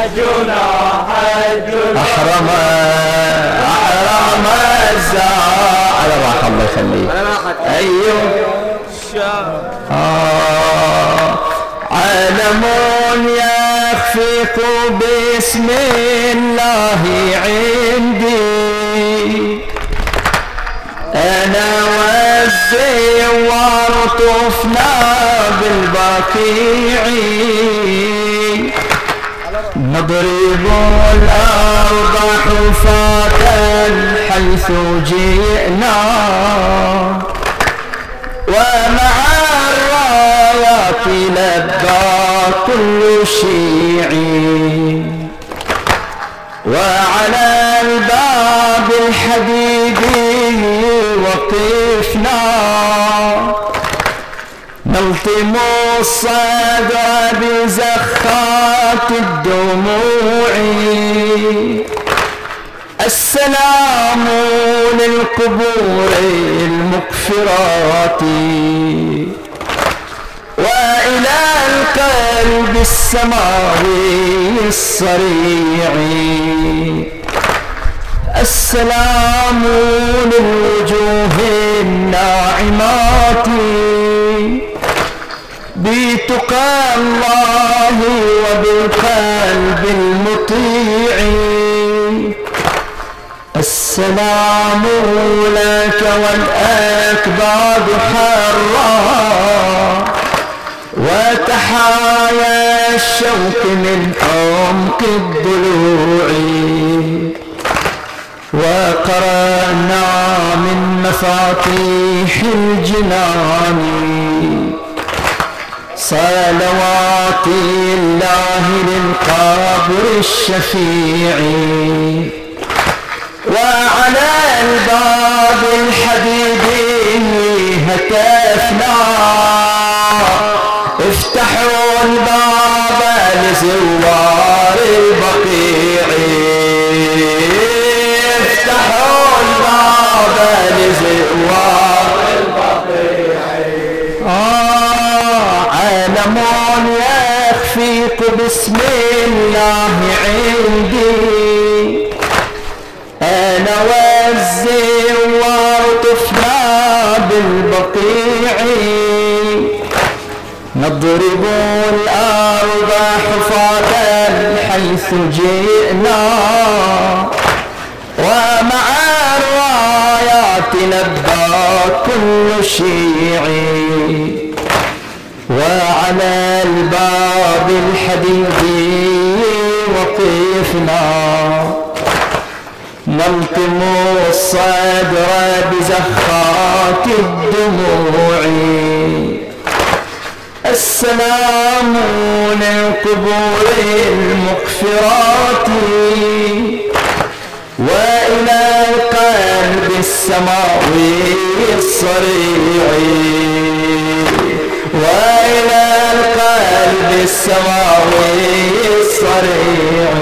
حجنا حجنا. أحرم أحرم الزار على راحة الله يخليك. أيوه. آه. علم يخفق باسم الله عندي. أنا والزوار طفنا بالبقيع نضرب الأرض حفاة حيث جئنا. ومع الرايات لبى كل شيعي. وعلى الباب الحديدي وقفنا. نلطم الصدى بزخات الدموع السلام للقبور المقفرات وإلى القلب السماوي الصريع السلام للوجوه الناعمات بتقى الله وبالقلب المطيع. السلام لك والأكباد حرا. وتحايا الشوق من عمق الضلوع. وقرأنا من مفاتيح الجنان. صلوات الله للقبر الشفيع. وعلى الباب الحديد هتفنا. افتحوا الباب لزوار البقيع. افتحوا الباب لزوار يخفيق بسم الله عندي. أنا والزوار طفنا بالبقيع. نضرب الأرض حفاة حيث جئنا. ومع الرايات لبى كل شيعي وعلى الباب الحديدي وقفنا. نلطم الصدر بزخات الدموع. السلام للقبور المغفرات. وإلى القلب السماوي الصريع. القلب السماوي الصريع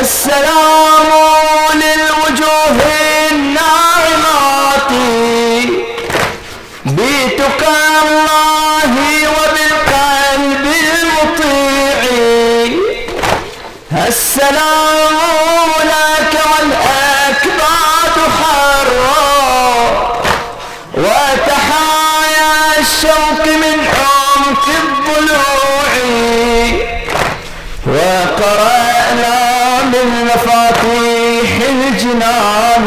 السلام للوجوه الناعمات بتقى الله وبالقلب المطيع. السلام لك والأكباد حرا وتحايا الشوق من من مفاتيح الجنان.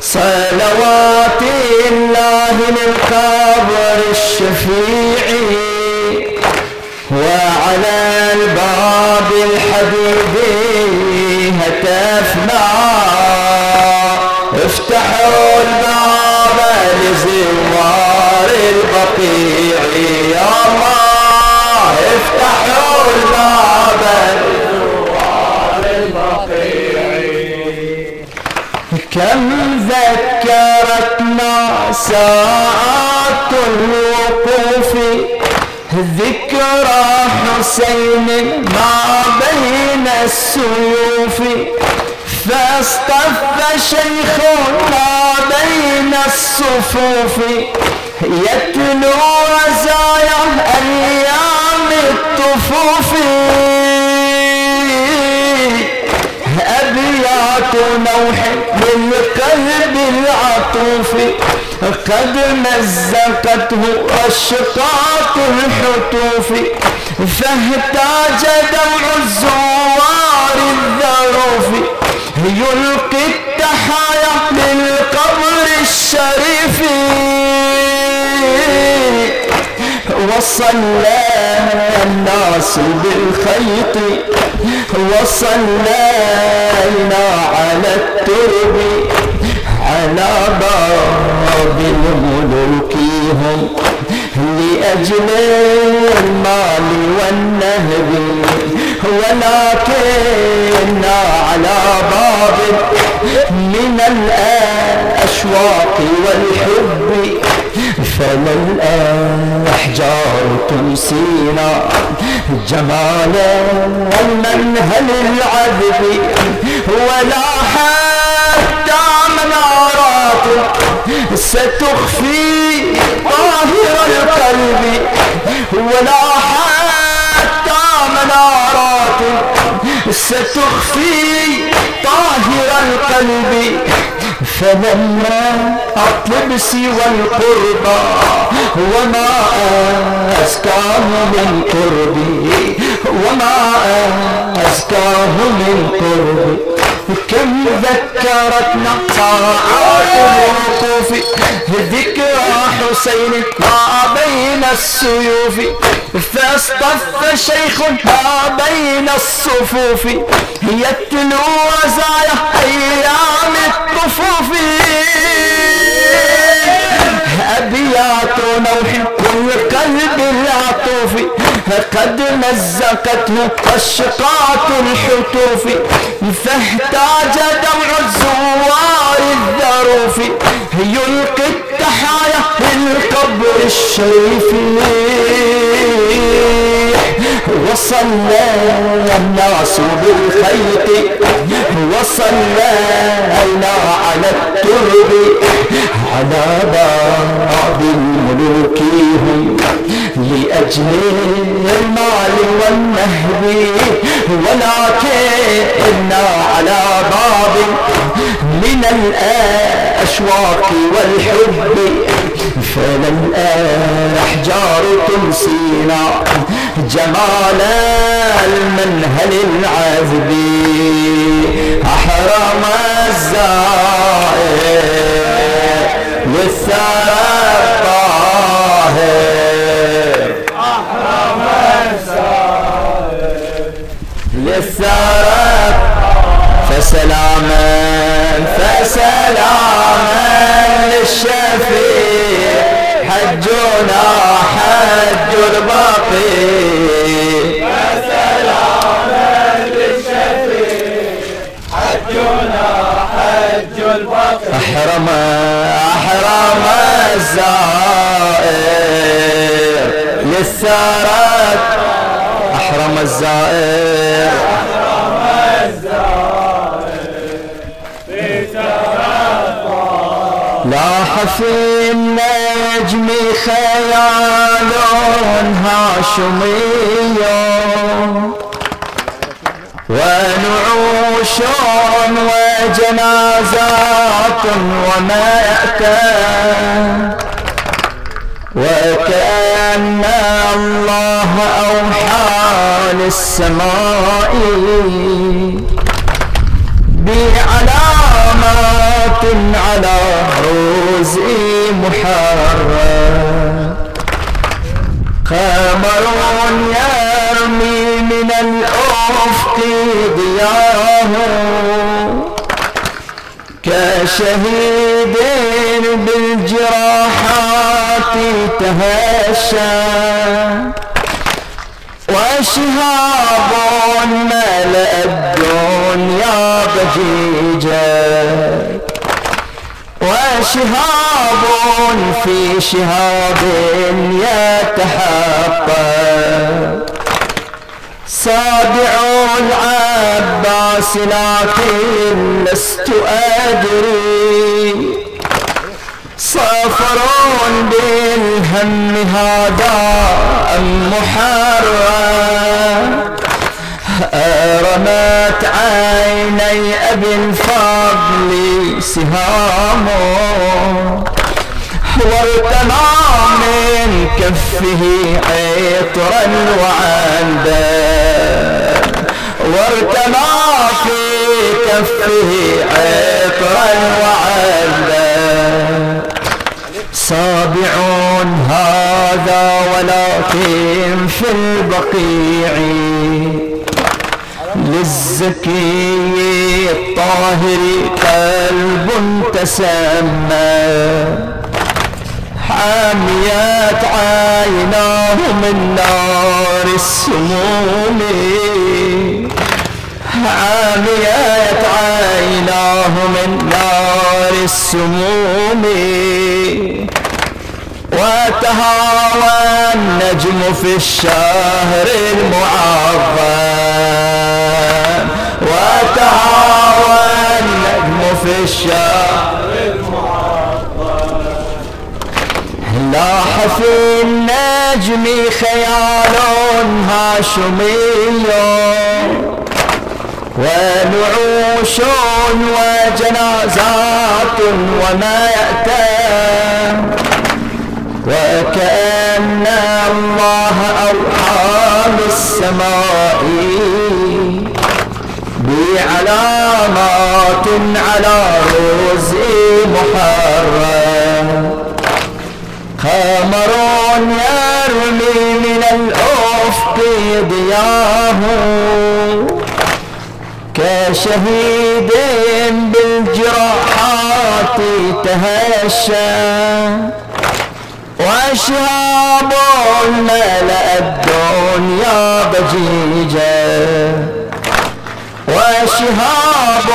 صلوات الله للقبر الشفيع. ساعات الوقوف. ذكرى حسين ما بين السيوف. فاصطف شيخنا بين الصفوف. يتلو رزايا نوح للقلب العطوف. قد مزقته أشقاق الحتوف فاهتاج دمع الزوار الذروف. يلقي التحايا للقبر الشريف. وصلى الناس بالخيط وصلينا على الترب على باب ملوكهم لأجل المال والنهب ولكننا على باب من الأشواق والحب فلا الأحجار تنسينا جمال المنهل العذب. ولا حتى منارات ستخفي طاهر القلب. ولا حتى منارات ستخفي طاهر القلب. فلما أطلب سوى القربى وما أزكاه من قربي وما أزكاه من قربي كم ذكرتنا ساعات الوقوف؟ ذكرى حسين ما بين السيوف. فاصطف شيخ ما بين الصفوف. يتلو وزايا أيام الطفوف أبيات نوح والقلب العطوف قد مزقته أشقاط الحتوف فاحتاج دمع الزوار الذروف يلقي التحايا للقبر الشريف. وصلى الناس بالخيط. وصلينا على الترب. على باب ملوكهم لأجل المال والنهب. ولكننا على باب من الأشواق والحب فلا الأحجار تنسينا جمال المنهل العذب أحرم الزائر للثرى الطاهر أحرم السائر للثرى فسلاما فسلاما للشفيع حجنا حج الباقي. سلاما للشفيع حجنا حج البقر أحرم أحرم الزائر للثارات أحرم الزائر. لاح في النجم خيال هاشمي ونعوش وجنازات ومأتى وكأن الله أوحى للسماء على روز محرم. قمر يرمي من الأفق ضياه كشهيد بالجراحات تهشى. وشهاب ملأ الدنيا بهيجا. وشهاب في شهاب يتحقق. سابع العباس لكن لست أدري. صفرون بالهم هذا أم محرم. رمت عيني أبي الفضل سهامه وارتمى من كفه عطرا وعندا وارتمى في كفه عطرا وعندا صابع هذا ولكن في البقيع. للزكي الطاهر قلب تسمى. حاميات عيناه من نار السموم. حاميات عيناه من نار السموم. وتهاوى النجم في الشهر المعظم. وتهاوى النجم في الشهر لاح في النجم خيال هاشمي ونعوش وجنازات وما يأتى وكأن الله أوحى بالسماء بعلامات على رزق محرم. قمر يرمي من الأفق ضياه كشهيد بالجراحات تهشى. وشهاب ملأ الدنيا ضجيجا وشهاب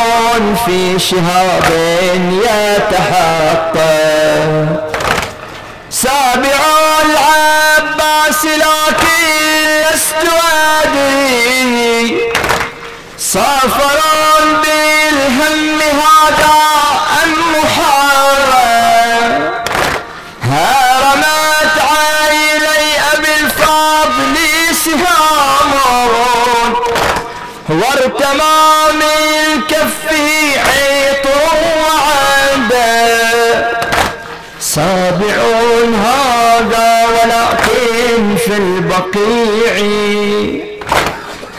في شهاب يتحقق. سابع العباس لكن لست أدري. سافر بالهم هذا وارتمى من كفي عطر وعنده سابع هذا ولكن في البقيع.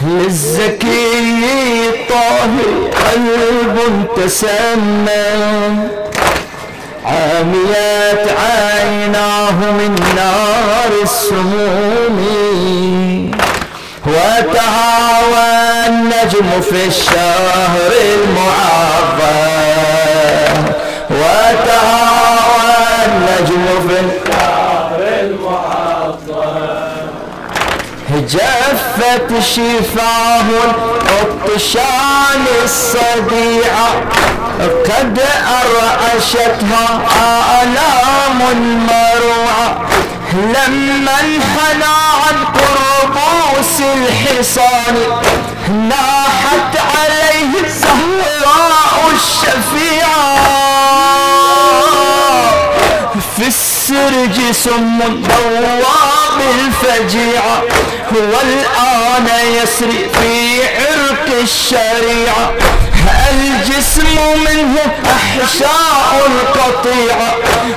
للزكي الطاهر قلب تسمى. عاميات عيناه من نار السموم. وتهاوى النجم في الشهر المعظم. وتهاوى النجم في الشهر المعظم. جفت شفاه الطشان الصديعة قد أرعشتها آلام مروعة لما انحنى عن قربوس الحصان ناحت عليه الزهراء الشفيعة. في السرج سم دواب الفجيعة والآن يسري في عرق الشريعة. الجسم منه أحشاء القطيعة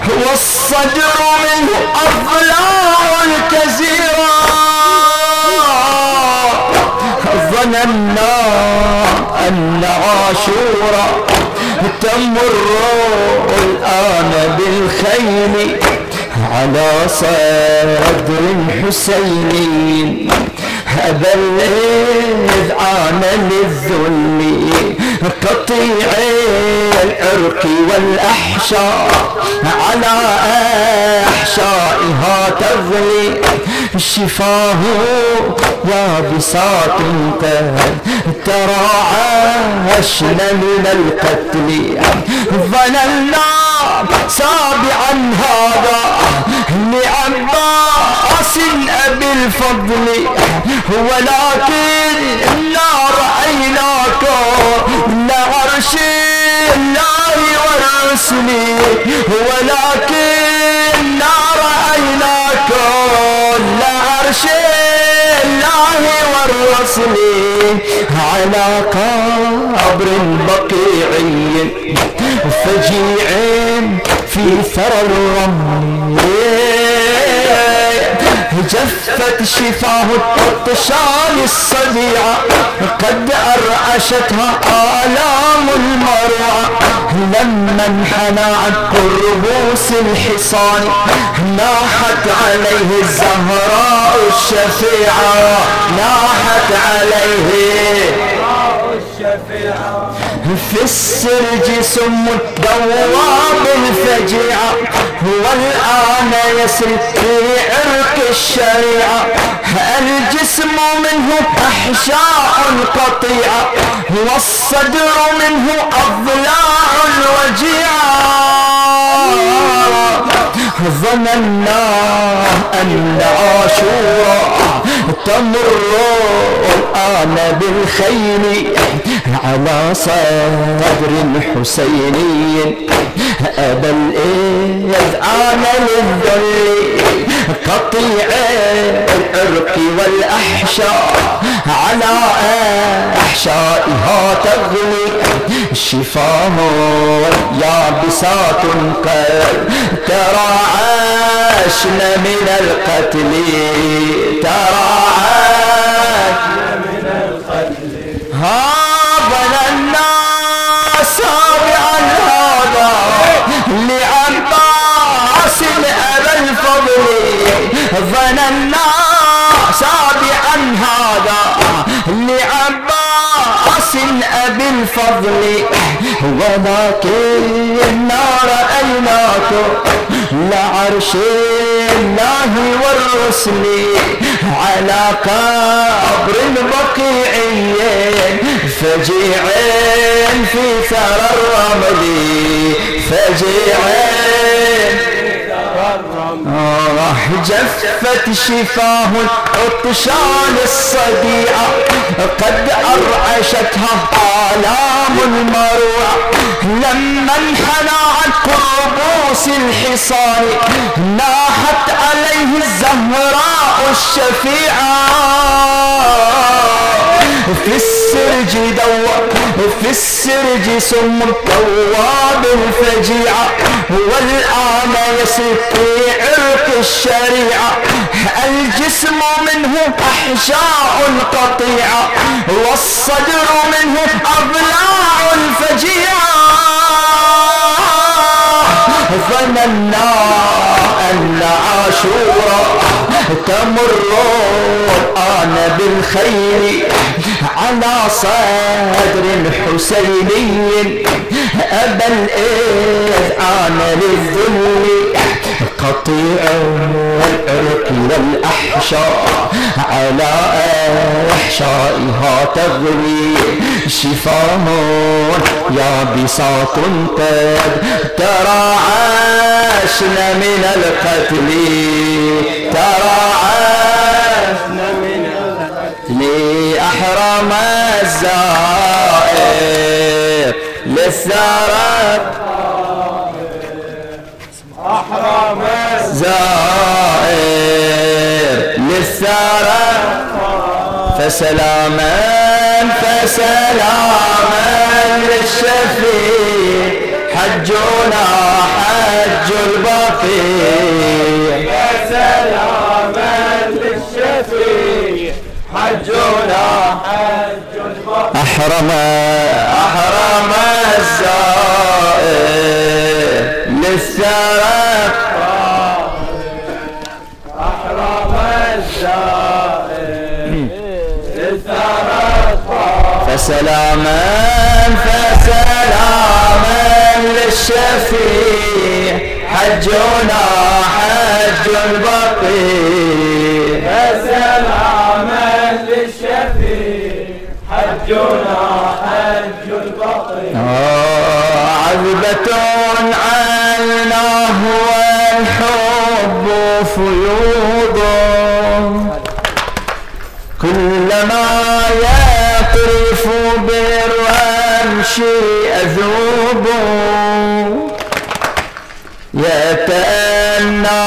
والصدر منه أضلاع الكزيرة ظننا أن عاشورا تمر الآن بالخيل على صدر حسيني أبل إذعان للذل قطيع العرق والأحشاء على أحشائها تغلي شفاه قد تراعشن من القتل. ظننا سابعا هذا لعباس أبي الفضل ولكن لا رأيناك لعرش الله والرسل ولكن رأيناك لعرش الله والرسل على قبر بقيعي فجيع في ثرى الرمل جفت شفاه الطشان الصديعة قد أرعشتها آلام المروعة لما انحنى عن الرؤوس الحصان ناحت عليه الزهراء الشفيعة. ناحت عليه الشفيعة في السرج سم دواب الفجيعة والآن يسري في عرق الشريعة. الجسم منه أحشاء قطيعة؟ والصدر منه أضلاع وجيعة ظننا أن عاشورا تمر الآن بالخيل على صدر حسيني أبا الإذعان للذل قطيع العرق والأحشاء. على أحشائها تغلي شفاه يابسات قد تراعشن من القتل. تراعشن من القتل. هذا ظننا سابعا هذا لعباس أبي الفضل. ولكن رأيناك لعرش الله والرسل على قبر بقيعي فجيع في ثرى الرمل. فجيع آه جفت شفاه العطشان الصديعة قد أرعشتها آلام المروع. لما انحنى عن رؤوس الحصان ناحت عليه الزهراء الشفيعة. في السرج دوا في السرج سم الطواب الفجيعة. والآن يسير عرق الشريعة الجسم منه أحشاء قطيعة والصدر منه أضلاع الفجيعة ظننا أن عاشورا تمر الآن بالخير على صدر حسيني. أبا الإذعان للذل قطيع العرق والأحشاء على أحشائها تغلي شفاه يابسات قد تراعشن من القتل. تراعشن من القتل. لأحرم الزائر للثرى أحرم زائر للثرى فسلاما فسلاما للشفيع. حجنا حج البقيع. يا سلاما للشفيع. حجنا حج البقر أحرم أحرم الزائر. للثرى فسلاما فسلاما للشفيع حجنا حج البقيع يا سلاما للشفيع حجنا حج البقر عذبة عيناه والحب فيوض. كلما يطرف بالرمش أذوب. يتأنى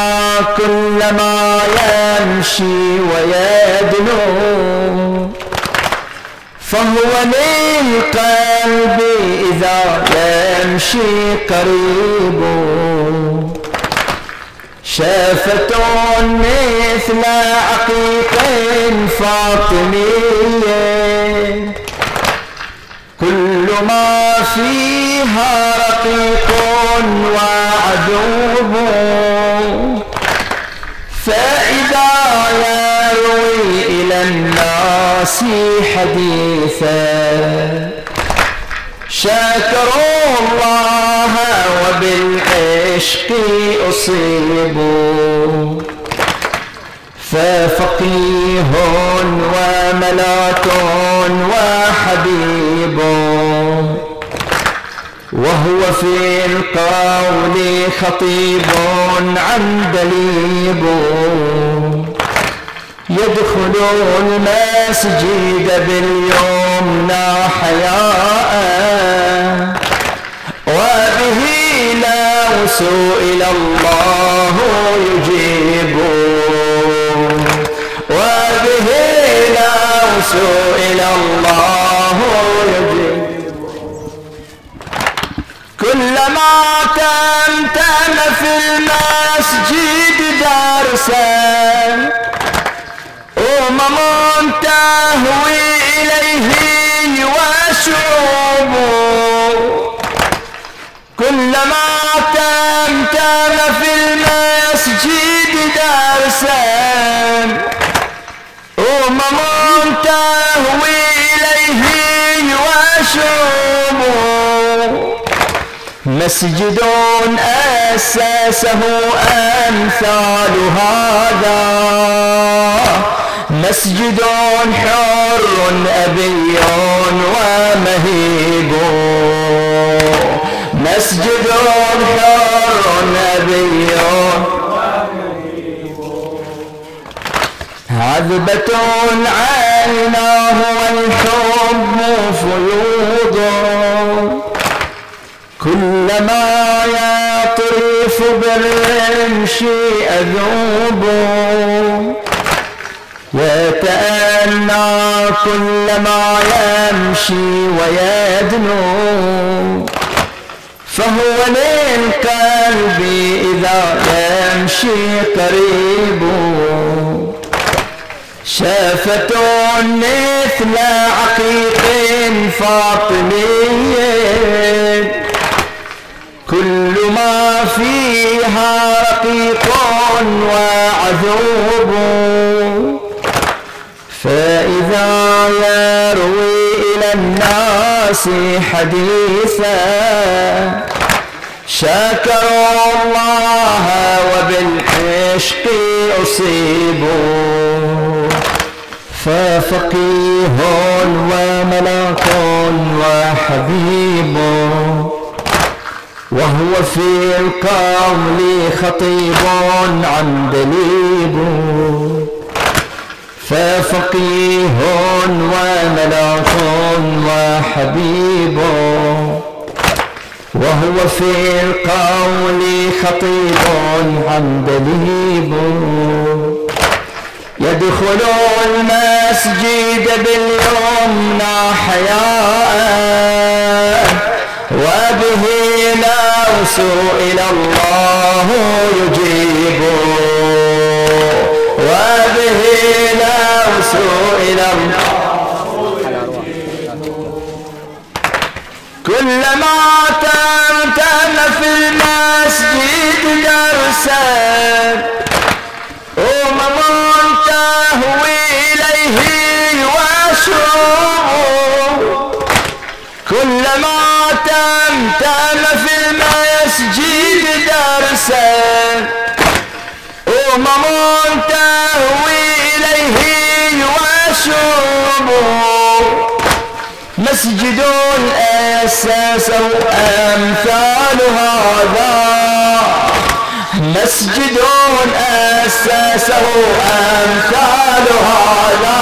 كلما يمشي ويدنو. فهو للقلب إذا يمشي قريب. شافة مثل عقيق فاطمية. كل ما فيها رقيق وعذوب فإذا يروي إلى الناس حديثا. شكروا الله وبالعشق أصيبوا. ففقيه وملاك وحبيب. وهو في القول خطيب عندليب يدخل المسجد باليمنى حياء وبه لو سئل الله يجيب. وبه لو سئل الله يجيب. كلما تمتم في المسجد درسا أمم تهوي إليه وشعوب كلما تمتم في المسجد درسا. أمم تهوي إليه وشعوب مسجد أسسه أمثال هذا. مسجد حر أبي ومهيب. مسجد حر أبي عذبة عيناه والحب فيوض. كلما يطرف بالرمش أذوب. يتأنى كلما يمشي ويدنو. فهو للقلب إذا يمشي قريب. شافة مثل عقيق فاطمية. كل ما فيها رقيق وعذوب. فإذا يروي إلى الناس حديثا شكروا الله وبالعشق أصيبوا. ففقيه وملاك وحبيب وهو في القول خطيب عندليب ففقيه وملاك وحبيب. وهو في القول خطيب عندليب يدخل المسجد باليمنى حياء. وبه لو سئل الله يجيب. وبه سئل الله كلما تمتم في المسجد درسا أمم تهوي إليه وشعوب كلما تمتم في المسجد درسا أمم مسجد أساسه أمثال هذا. مسجد أساسه أمثال هذا.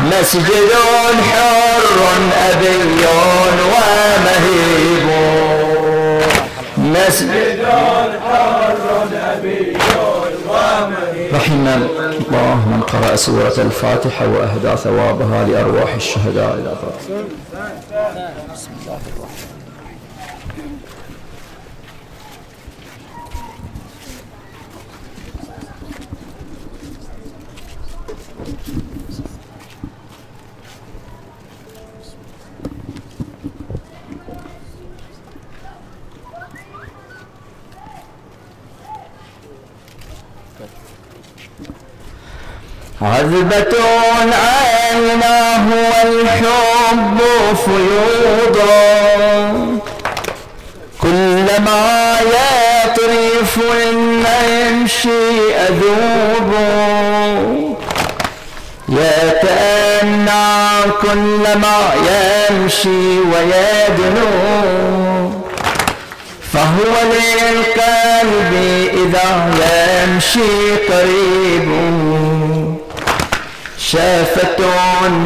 مسجد حر أبي ومهيب. مسجد حر ومهيب رحم الله من قرأ سورة الفاتحة وأهدى ثوابها لأرواح الشهداء. إلى عذبة عيناه والحب فيوض. كلما يطرف يمشي أذوب. يتأنى كلما يمشي ويدنو. فهو للقلب إذا يمشي قريب. شافة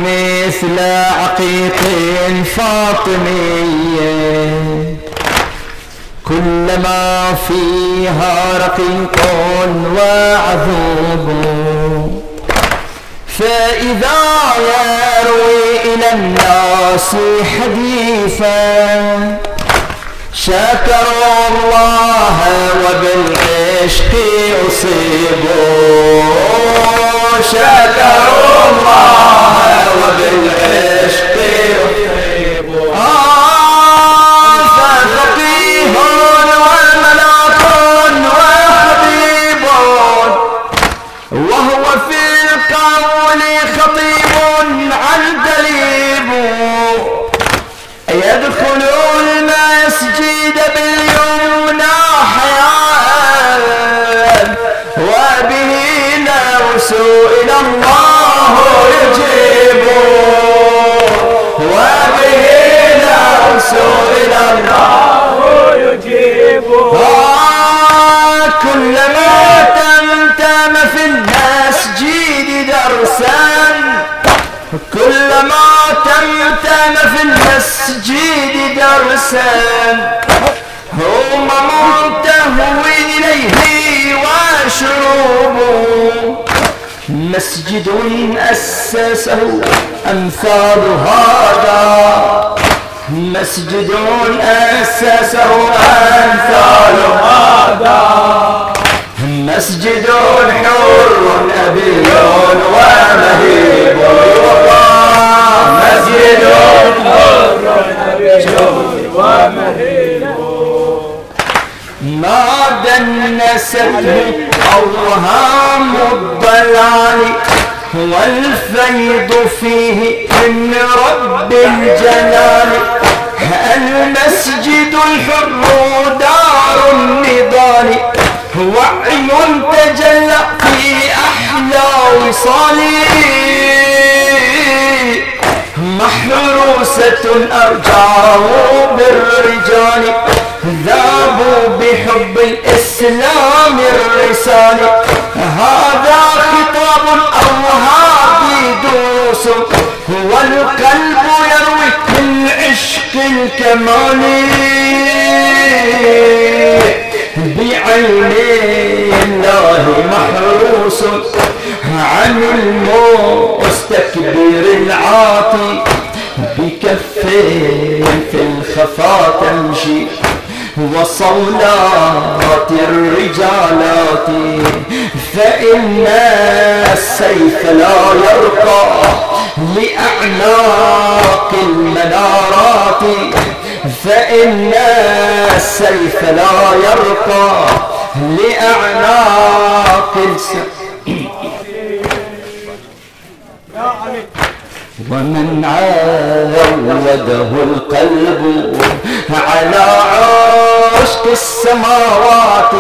مثل عقيق فاطمية. كلما فيها رقيق وعذوب. فإذا يروي إلى الناس حديثا شكروا الله وبالعشق أصيبوا شكروا الله وبالعشق لو سئل الله يجيب وبه لو سئل الله يجيب آه كلما تمتم في المسجد درسا. كلما تمتم في المسجد درسا. هم منتهوي إليه وشروب مسجد أسسه أمثال هذا. مسجد أسسه أمثال هذا. مسجد حر أبي ومهيب مسجد حر نبي ومهيب ما دنسته أوهام الضلال والفيض فيه من رب الجلال المسجد الحر دار النضال وعي تجلى في أحلى وصالي محروسة أرجاه بالرجال ذابوا بحب الإسلام الرسال. هذا خطاب أوهاب دروس. والقلب يروي بالعشق الكمالي بعين الله محروس. عن المستكبر العاطي. بكفين في الخفا تمشي. وصولات الرجالات فإن السيف لا يرقى لأعناق المنارات فإن السيف لا يرقى لأعناق السيف ومن عاوده القلب على عشق السماوات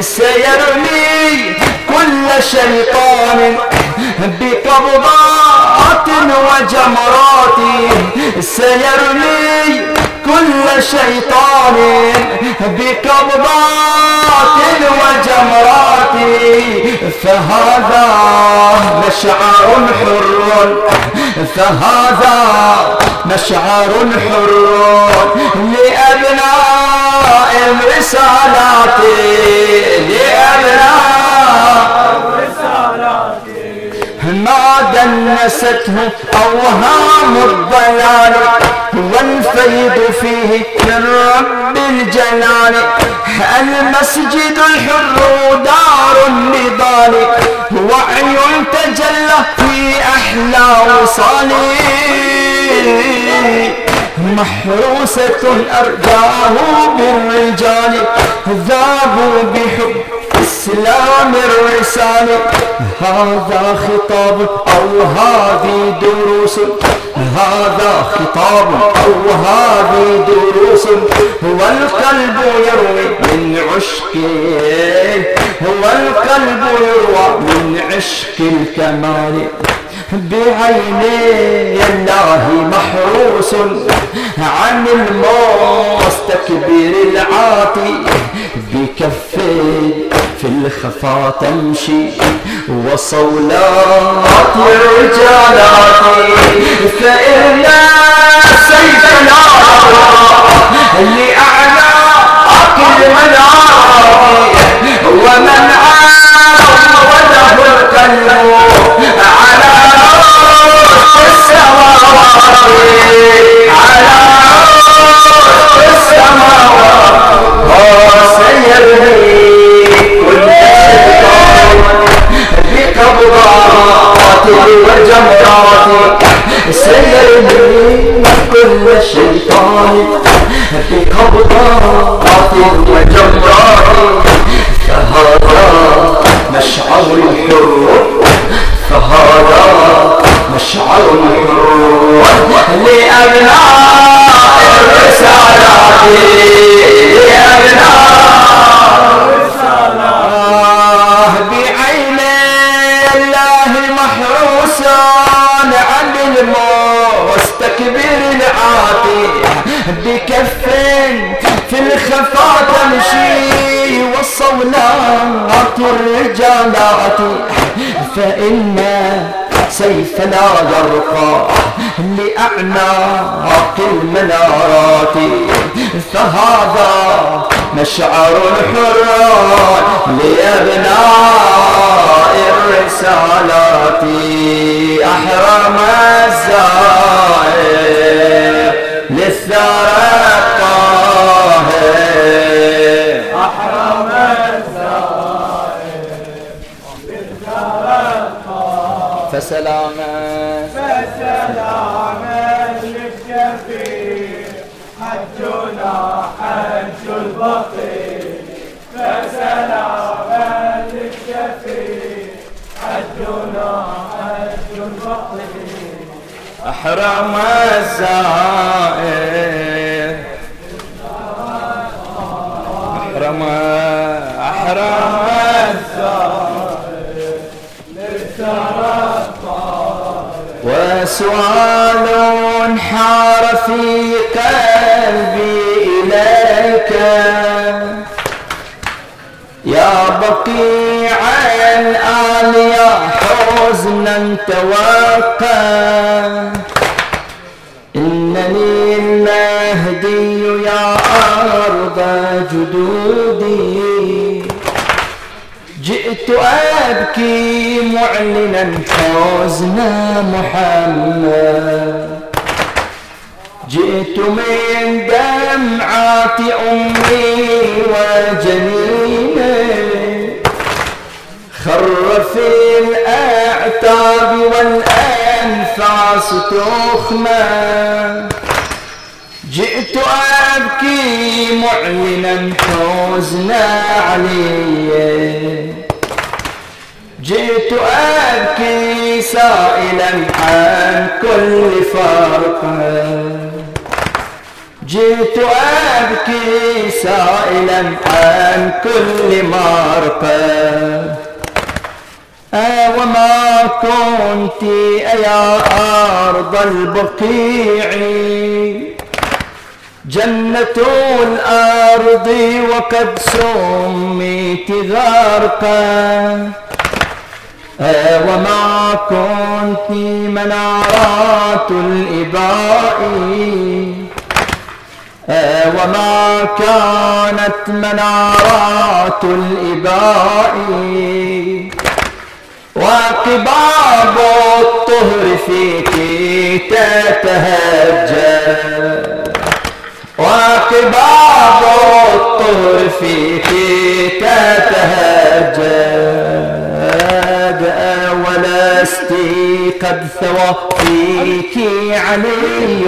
سيرمي كل شيطان بقبضات وجمرات سيرمي كل شيطان بقبضات وجمرات فهذا مشعر حر فهذا مشعر حر لأبناء الرسالات لأبناء ما دنسته أوهام الضلال والفيض فيه من رب الجلال المسجد الحر دار النضال وعي تجلى في أحلى وصالي محروسة أرجاه بالرجال ذابوا بحب إسلام الرسالة هذا خطاب أو هذه دروس. هذا خطاب أو هذه دروس. هو القلب يروي من عشقه. هو القلب يروى من عشق الكمال. بعيني الله محروس. عن المستكبر العاطي. بكفي في الخفا تمشي وصولات الرجالات فإن سيفنا لأعناق المنار ومن عاود القلب على سيرني كل شيطان بقبضات وجمرات فهذا مشعر الحر فهذا مشعر الحر لأبناء الرسالات لأبناء المستكبر العاطي بكفين في الخفا تمشي والصولات الرجالات فإن سيف لا يرقى لأعناق المنارات فهذا مشعر الحرات لأبناء الرسالات أحرم الزائر للثار الطاهر. أحرم فسلاما. فسلاما للشفيع حجنا حج البقيع فسلاما للشفيع حجنا حج البقيع أحرم الزائر. أحرم أحرم الزائر. وسؤال حار في قلبي إليك. يا بقيع الآن يا حزنا توقع إنني المهدي يا أرض جدودي. جئت أبكي معلنا حزن محمد. جئت من دمعات أمي وجنيني خر في الأعتاب والأنفاس تخمى جئت أبكي معلنا حزن علي. جئت أبكي سائلا عن كل فرقة جئت أبكي سائلا عن كل مرقة وما كنت يا أرض البقيع. جنة الأرض وقد سميت غرقا وما كنت منارات الإباء. وما كانت منارات الإباء. وقباب الطهر فيك تتهجر. وقباب الطهر فيك تتهجد ولست قد ثوى فيك علي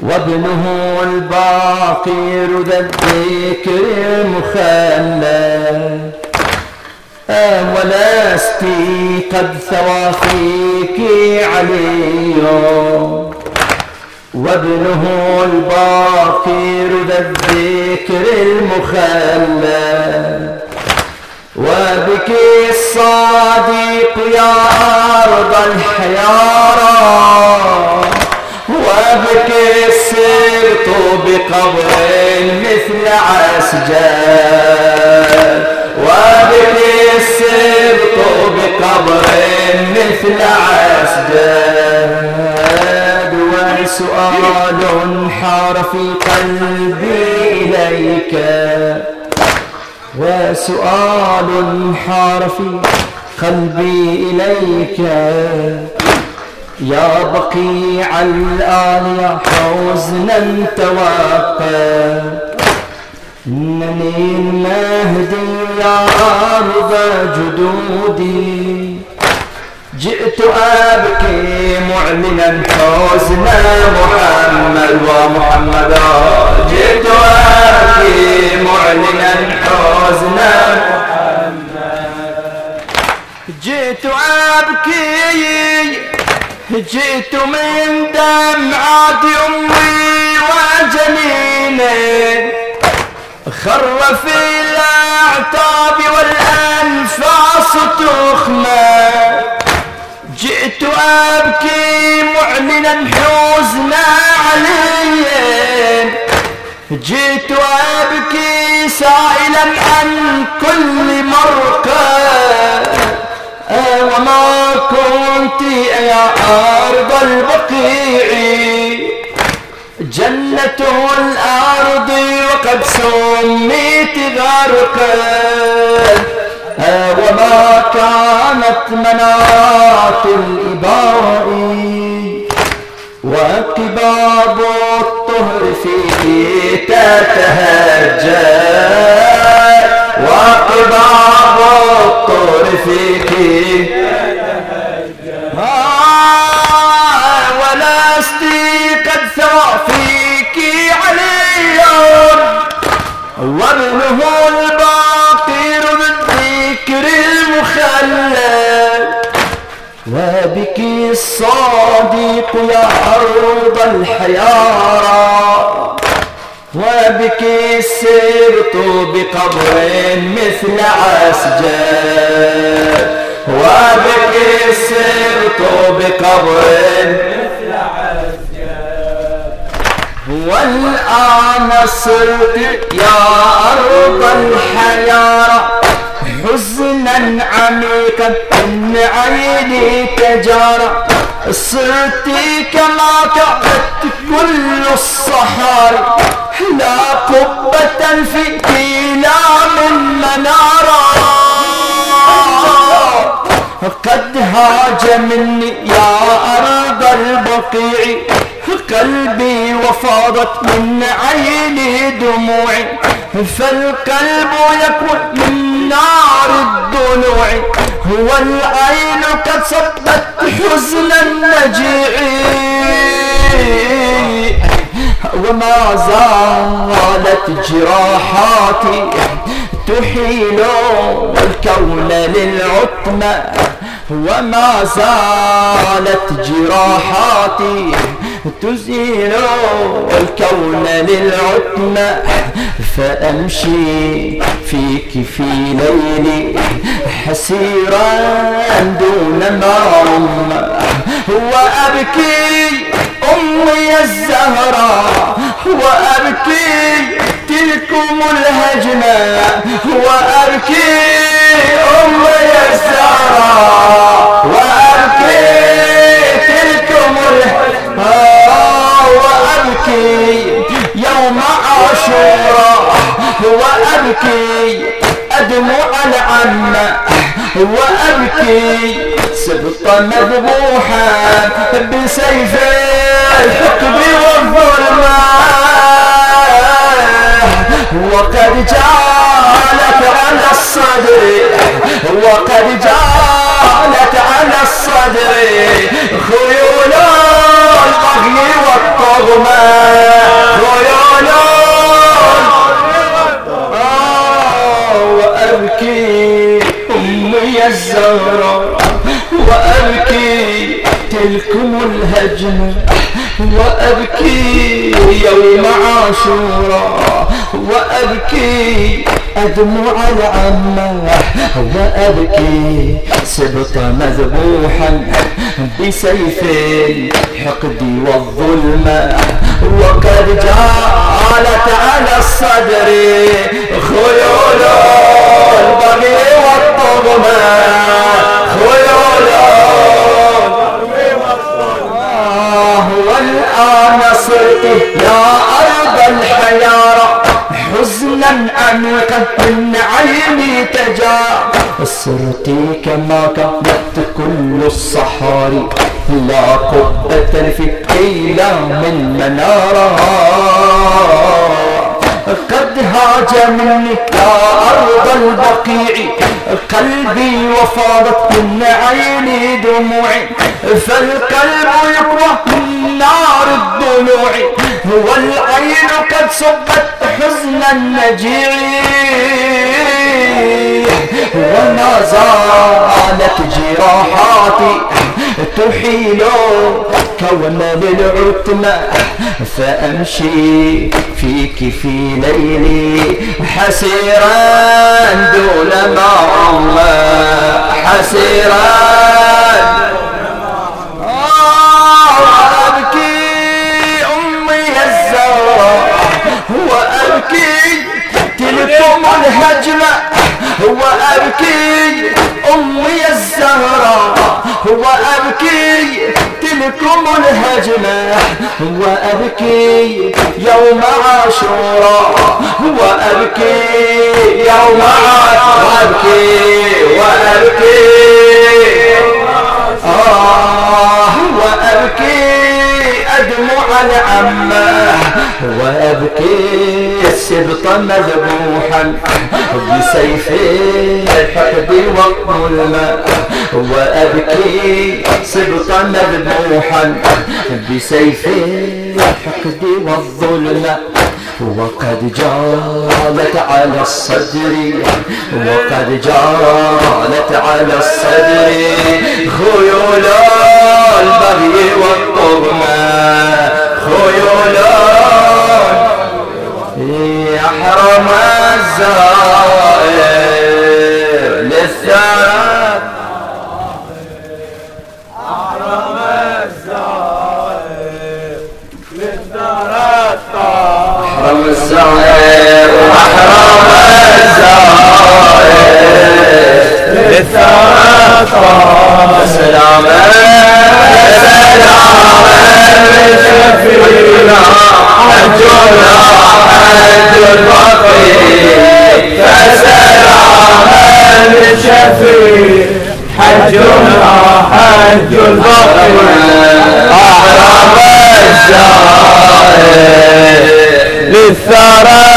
وابنه الباقر ذا الذكر مخلد ولست قد ثوى فيك علي وابنه الباقر ذا الذكر المخلد وبك الصادق يا أرض الحيارى. وبك السرط بقبر مثل عسجان وبك السرط بقبر مثل عسجان وسؤال حار في قلبي إليك. وسؤال حار في قلبي إليك. يا بقيع الآن يا حزنا توقع إنني المهدي يا أرض جدودي. جئت أبكي معلنا حزن محمد ومحمدا جئت أبكي معلنا حزن جئت أبكي جئت من دمعات أمي وجنيني خر في الأعتاب والأنفاس تخمى جئت أبكي معلنا حزنا علي جئت أبكي سائلا عن كل مرقى وما كنت يا أرض البقيع. جنة الأرض وقد سميت غرقا. وما كانت مناط الإباء وقباب الطهر فيه تتهجى وقباب الطهر فيك بقبر مثل عسجر وبك سرت بقبر مثل والآن صرت يا أرض الحيارى حزنا عميقا إن عيني تجارى صرت كما كانت كل الصحاري. لا قبة فيك لا من منارة قد هاج مني يا أرض البقيع. قلبي وفاضت من عيني دموعي فالقلب يكون من نار الضلوع هو العين قد صبت حزن النجيع. وما زالت جراحاتي تحيل الكون للعتمة وما زالت جراحاتي تزيل الكون للعتمة فأمشي فيك في ليلي حسيرا دون مرمى وأبكي أمي الزهراء وأبكي تلكم الهجمة وأبكي أمي الزهراء وأبكي تلكم الهجمة وأبكي يوم عاشوراء وأبكي أدمع العمة وأبكي سبط مذبوحا بسيف الحقد والظلمة وقد جعلت على الصدر وقد جعلت على الصدر خيول البغي والطغمة. خيول آه، وأبكي أمي الزهراء وأبكي تلكم الهجمة وأبكي يوم عاشوراء وأبكي أدمع العمة وأبكي سبط مذبوحا بسيف الحقد والظلمة وقد جعلت على الصدر خيول البغي والطغمة. خيول آه والآن صرت يا أرض الحيارى حزنا أنقت من عيني تجا صرت كما كانت كل الصحاري. لا قبة في إلا من منارة قد هاجمني يا أرض البقيع. قلبي وفاضت من عيني دموعي فالقلب يقوى من نار الضلوع والعين قد صبت حزن النجيع. وما زالت جراحاتي تحيل كون للعتمة فأمشي فيك في ليلي حسيرا دون ما حسيرا تلكم الهجمة وأبكي أمي الزهراء وأبكي تلكم الهجمة. وأبكي يوم عاشوراء وأبكي يوم عاشوراء وأبكي وأبكي آه وأبكي أدمع العمة وأبكي السبط مذبوحا بسيف الحقد والظلمة وأبكي سبط مذبوحا بسيف الحقد والظلمة وقد جالت على الصدر وقد جالت على الصدر خيول البغي والطغمة خيول يحرم الزائر للثرى. الزائر أحرم الزائر للثرى الطاهر سلاما سلاما لشفينا حجنا حج البقيع فسلاما للشفيع حجنا حج البقيع أحرم الزائر للثرى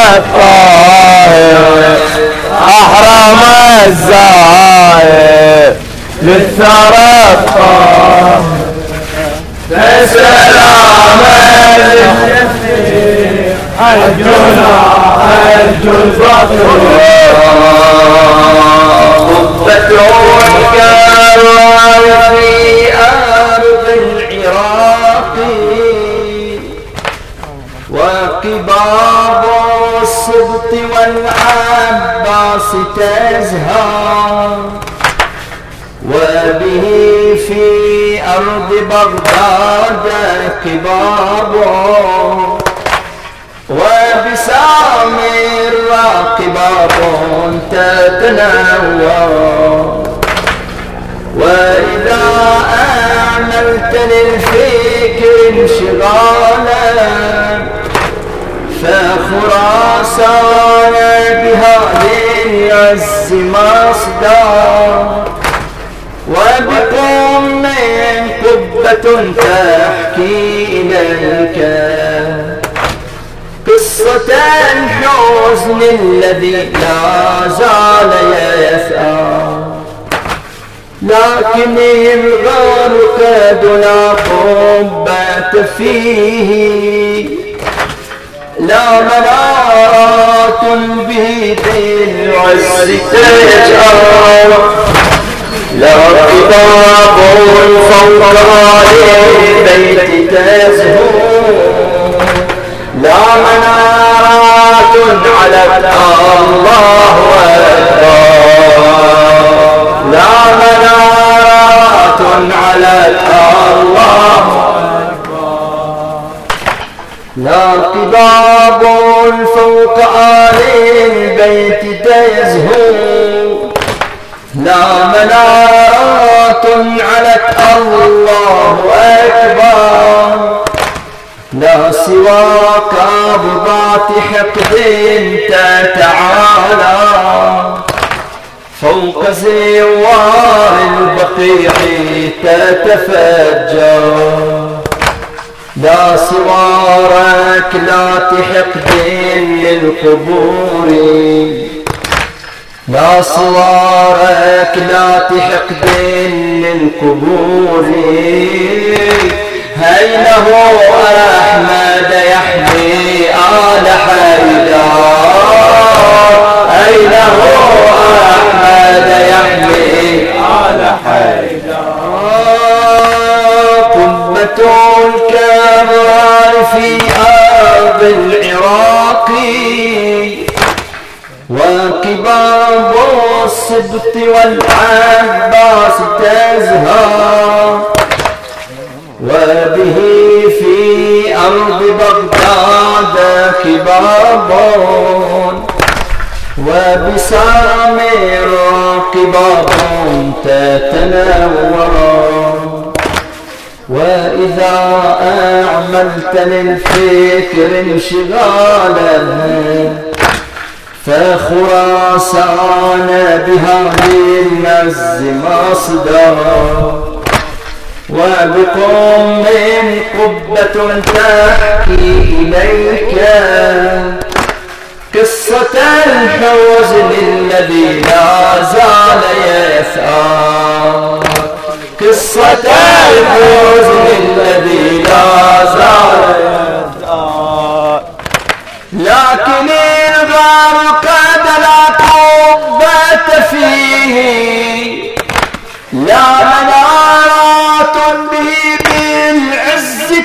حجنا حج البقيع قبة كانوا في أرض العراق وقباب السبط والعباس تزهر وبه في أرض بغداد قباب وبسامر قباب تتنوى وإذا أعملت للفكر انشغالا فخراسان بها للعز مصدر. وبقوم قبة تحكي لك قصة الحزن الذي لا زال يسأل لكن الغرق دنا قبة فيه. لا منارات به بالعز تجأر لا كتاب فوق البيت تزهو. لا منارات على الله أكبر لا منارات على الله لا قباب فوق آل البيت تزهو. لا منارات علت الله أكبر. لا سوى قابضات حقد تتعالى. فوق زوار البقيع تتفجر. لا سوارك لا تحقد للقبور. لا سوارك لا تحقد للقبور. هينه أحمد يحمي آل حيدر. أينه أحمد يحمي على حيدر. قبة الكبار في أرض العراق. وكباب السبط والعباس تزهر. وبه في أرض بغداد كباب وبسامر كباب تتنور وإذا أعملت للفكر انشغالا فخراسان بهذه النز مصدر. وبقوم قبة تحكي إليك. قصة الحزن الذي لا زال يسعى. قصة الحزن الذي لا زال لكن الغار قد لا قبة فيه.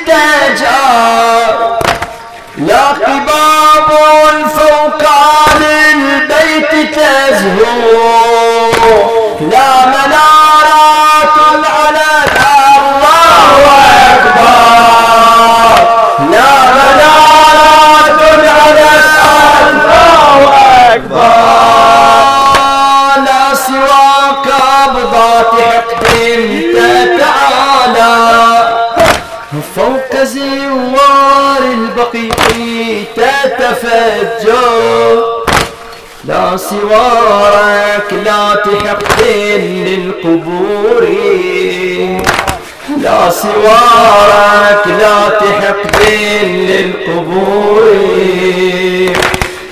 تجار لا قباب فوق آل البيت تزهو. لا منارات على الله أكبر. لا منارات على الله أكبر. لا سوى قبضات حقد البقيع تتفجر لا سوارك لا تحق للقبور. لا سوارك لا تحق للقبور.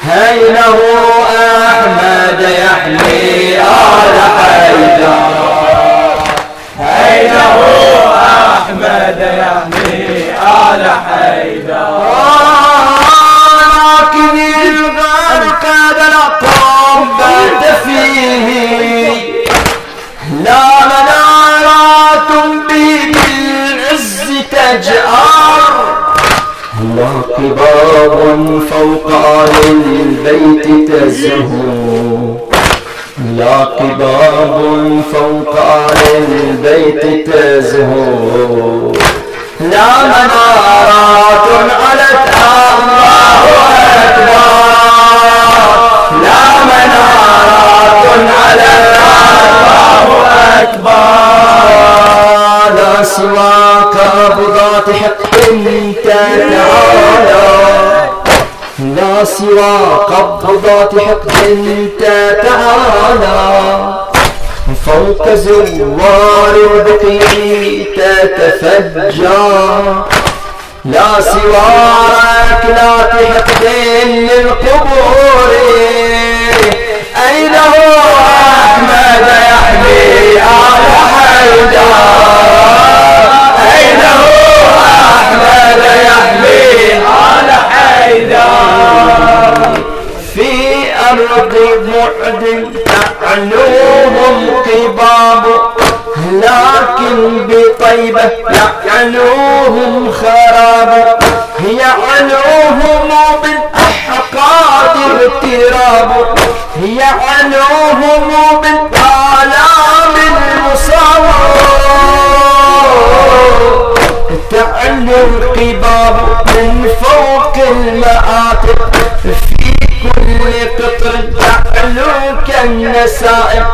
هينه أحمد يحمي آل حيدر. هينه أحمد يحمي على حيدر. فوق آل البيت تزهو. لا قباب فوق آل البيت تزهو. لا منارات علت الله أكبر لا منارات علت الله أكبر لا سوى قبضات حق تتعالى لا سوى قبضات حقد تتعالى فوق زوار البقيع تتفجر لا سوى ركلات حقد للقبور. أين هو أحمد يحمي آل حيدر؟ أين هو أحمد يحمي آل حيدر في أرض بعد يعلوهم قباب لكن بطيبة يعلوهم خراب. يعلوهم بالأحقاد اغتراب. يعلوهم بالآلام تعلو القباب من فوق المآتب في كل قطر تعلو كالنسائم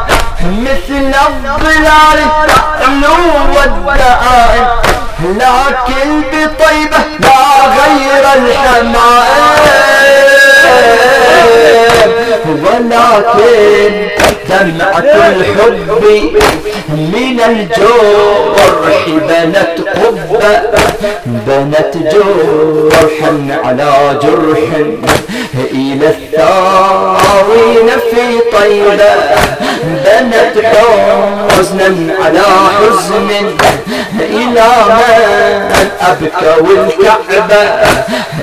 مثل الظلال تعلو والدائم لكن بطيبة لا غير الحمائم ولكن دمعة الحب من الجرح بنت قبة بنت جرحا على جرح. إلى الثاوين في طيبة بنت حزنا على حزن. إلى من أبكى والكعبة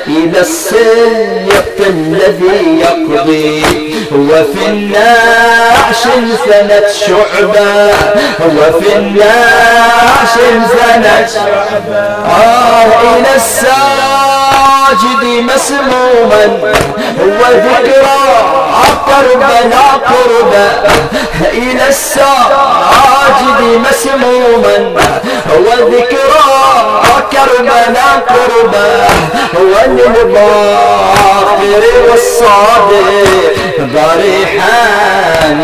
إلى السيط الذي يقضي. وفي النعش سنة شعبة. وفي النعش سنة شعبة. آه إلى الساجد مسموما وذكرى كربلاء قربا. إلى الساجد مسموما وذكرى كربلاء قربا. وللباخر والصادق ضريحا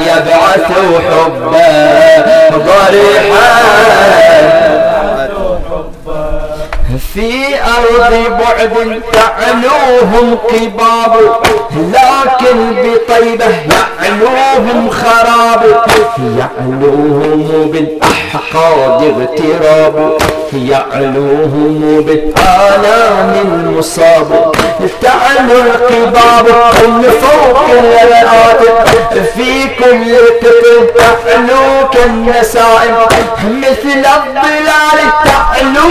يبعث حبا. ضريحا في أرض بعد تعلوهم قباب لكن بطيبة يعلوهم خراب. يعلوهم بالأحقاد اغتراب يعلوهم بالآلام المصاب. تعلو القباب من فوق الآدم في كل قطر تعلو كالنسائم مثل الظلال تعلو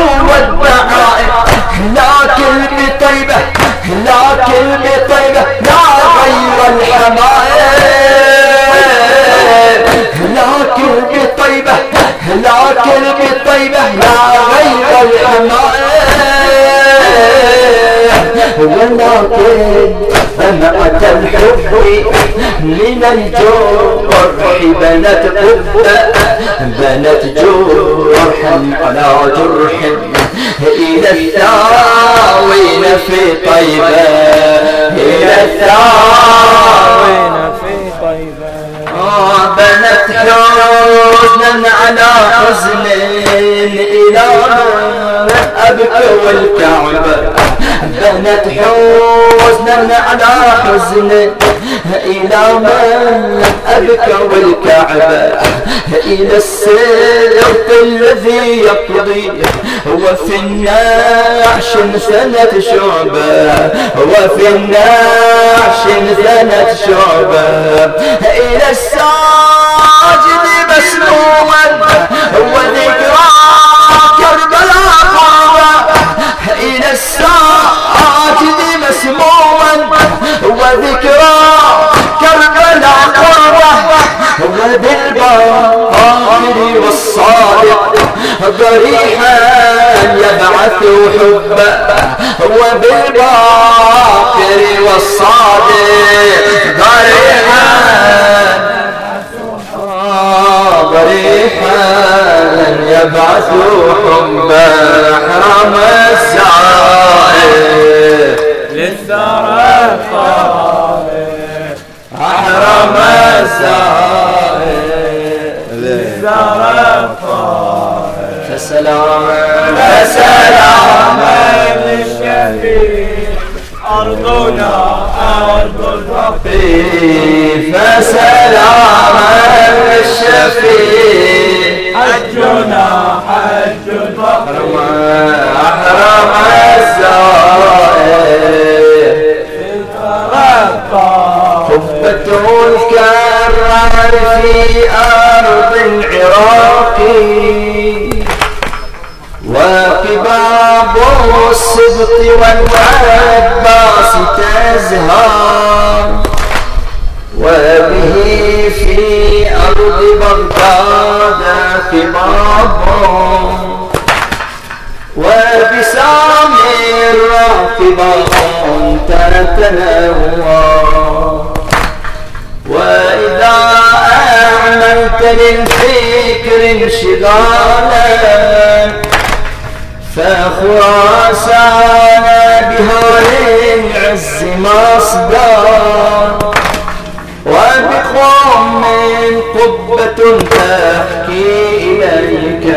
والدعائم لكن بطيبة لكن بطيبة لا غير الحمائم لكن بطيبة لكن بطيبة لا غير الحمائم ولكن دمعة الحب من الجرح بنت قبة بنت جرحا على جرح إلى الثاوين في طيبة. إلى الثاوين في طيبة. بنت حزنا على حزن إلى أبكى والكعبة. بنت حزنا على حزن إلى من أبكى والكعبة؟ إلى السيرت الذي يقضي؟ وفي النعش سنة شعبة. وفي النعش سنة شعبة. إلى الساجد مسموما وذكرى كربلاء قربة إلى الساجد مسموما وذكرى كربلاء قربة وبالباطل والصادق. ضريحا يبعث حبا. وبالباطل والصادق. ضريحا ضريحا يبعث حبا. حرام السائر للثرى الطارق أحرم السائر للثرى الطارق فسلام فسلاما للشفيع أرضنا ربي فسلاما للشفيع حجنا حج الفقر أحرم الزائر ترقى قبة الكرار في أرض العراق وقباب السبط والعباس تزهر. وبه في أرض بغداد قباب وبسامر قباب تتنوى وإذا أعملت للفكر انشغالا فخراسان بها للعز مصدر وبقوم قبة تحكي إليك.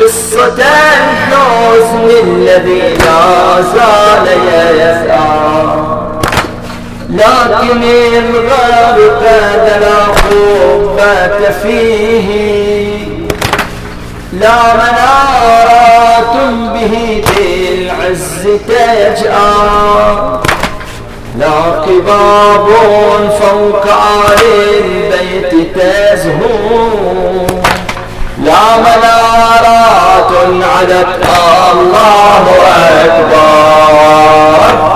قصة الحزن الذي لا زال يسعى. لكن الغرق لا خبة فيه. لا منارات به بالعز تجأى لا قباب فوق آل البيت تزهو لا منارات علت الله أكبر.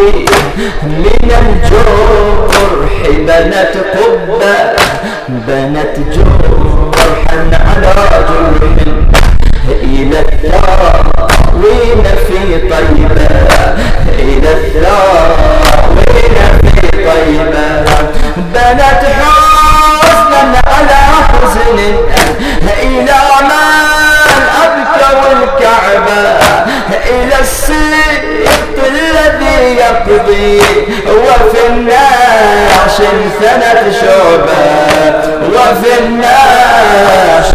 الحب من الجرح بنت قبة بنت جرحا على جرح إلى الثاوين في طيبة إلى الثاوين في طيبة. بنت حزنا على حزن إلى من أبكوا الكعبة إلى الذي يقضي وفي الناش ثنت شعبة وفي الناش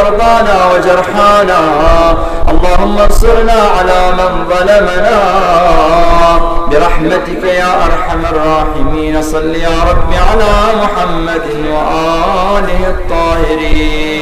مرضانا وجرحانا. اللهم انصرنا على من ظلمنا. برحمتك يا أرحم الراحمين. صل يا رب على محمد وآله الطاهرين.